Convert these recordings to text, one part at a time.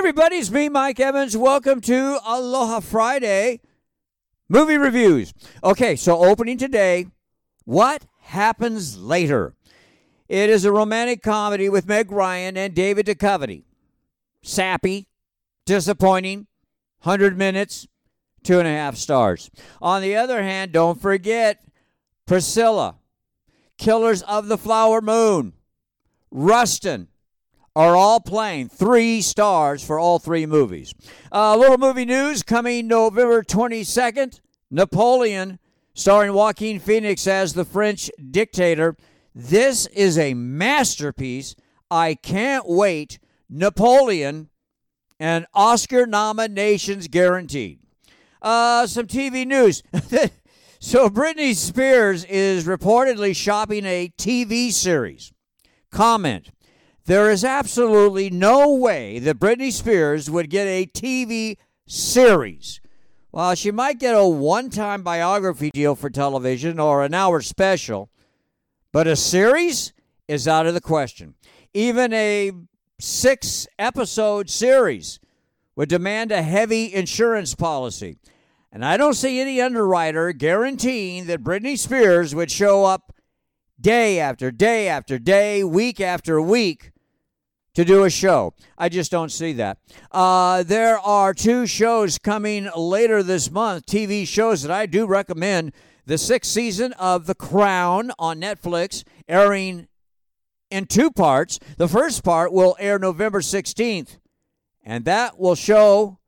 everybody, it's me, Mike Evans. Welcome to Aloha Friday movie reviews. Okay, so opening today, What Happens Later? It is a romantic comedy with Meg Ryan and David Duchovny. Sappy, disappointing, 100 minutes, two and a half stars. On the other hand, don't forget Priscilla, Killers of the Flower Moon, Rustin, are all playing three stars for all three movies. A uh, little movie news coming November 22nd Napoleon, starring Joaquin Phoenix as the French dictator. This is a masterpiece. I can't wait. Napoleon and Oscar nominations guaranteed. Uh, some TV news. so, Britney Spears is reportedly shopping a TV series. Comment there is absolutely no way that Britney Spears would get a TV series. While she might get a one time biography deal for television or an hour special, but a series is out of the question. Even a six episode series would demand a heavy insurance policy. And I don't see any underwriter guaranteeing that Britney Spears would show up day after day after day, week after week to do a show. I just don't see that. Uh, there are two shows coming later this month, TV shows that I do recommend. The sixth season of The Crown on Netflix, airing in two parts. The first part will air November 16th, and that will show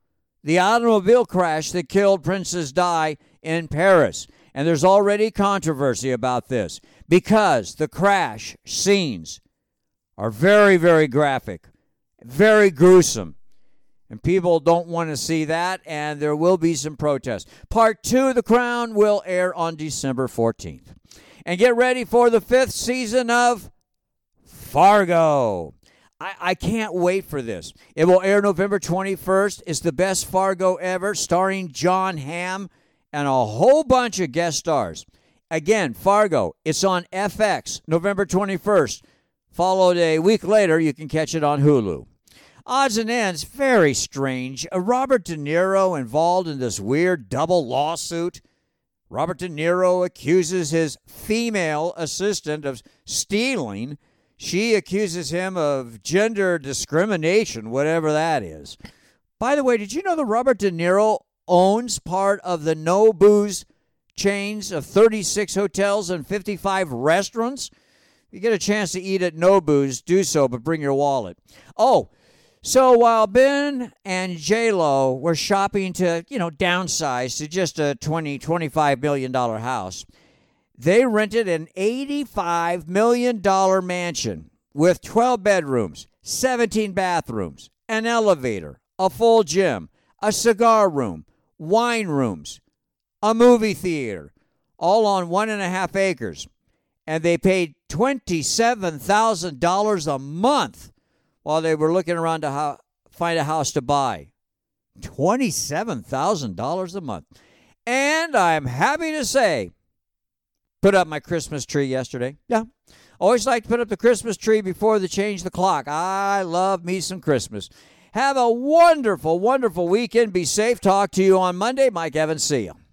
the automobile crash that killed Princess Di in Paris. And there's already controversy about this because the crash scenes are very, very graphic, very gruesome. And people don't want to see that, and there will be some protests. Part two of The Crown will air on December 14th. And get ready for the fifth season of Fargo. I, I can't wait for this. It will air November 21st. It's the best Fargo ever, starring Jon Hamm and a whole bunch of guest stars. Again, Fargo, it's on FX November 21st. Followed a week later, you can catch it on Hulu. Odds and ends, very strange. Uh, Robert De Niro involved in this weird double lawsuit. Robert De Niro accuses his female assistant of stealing. She accuses him of gender discrimination, whatever that is. By the way, did you know that Robert De Niro owns part of the Nobu's chains of 36 hotels and 55 restaurants? If you get a chance to eat at Nobu's, do so, but bring your wallet. Oh, so while Ben and J Lo were shopping to, you know, downsize to just a 20, 25 million dollar house, they rented an 85 million dollar mansion with 12 bedrooms, 17 bathrooms, an elevator, a full gym, a cigar room, wine rooms, a movie theater, all on one and a half acres and they paid $27,000 a month while they were looking around to ho- find a house to buy. $27,000 a month. And I'm happy to say, put up my Christmas tree yesterday. Yeah. Always like to put up the Christmas tree before they change the clock. I love me some Christmas. Have a wonderful, wonderful weekend. Be safe. Talk to you on Monday. Mike Evans. See you.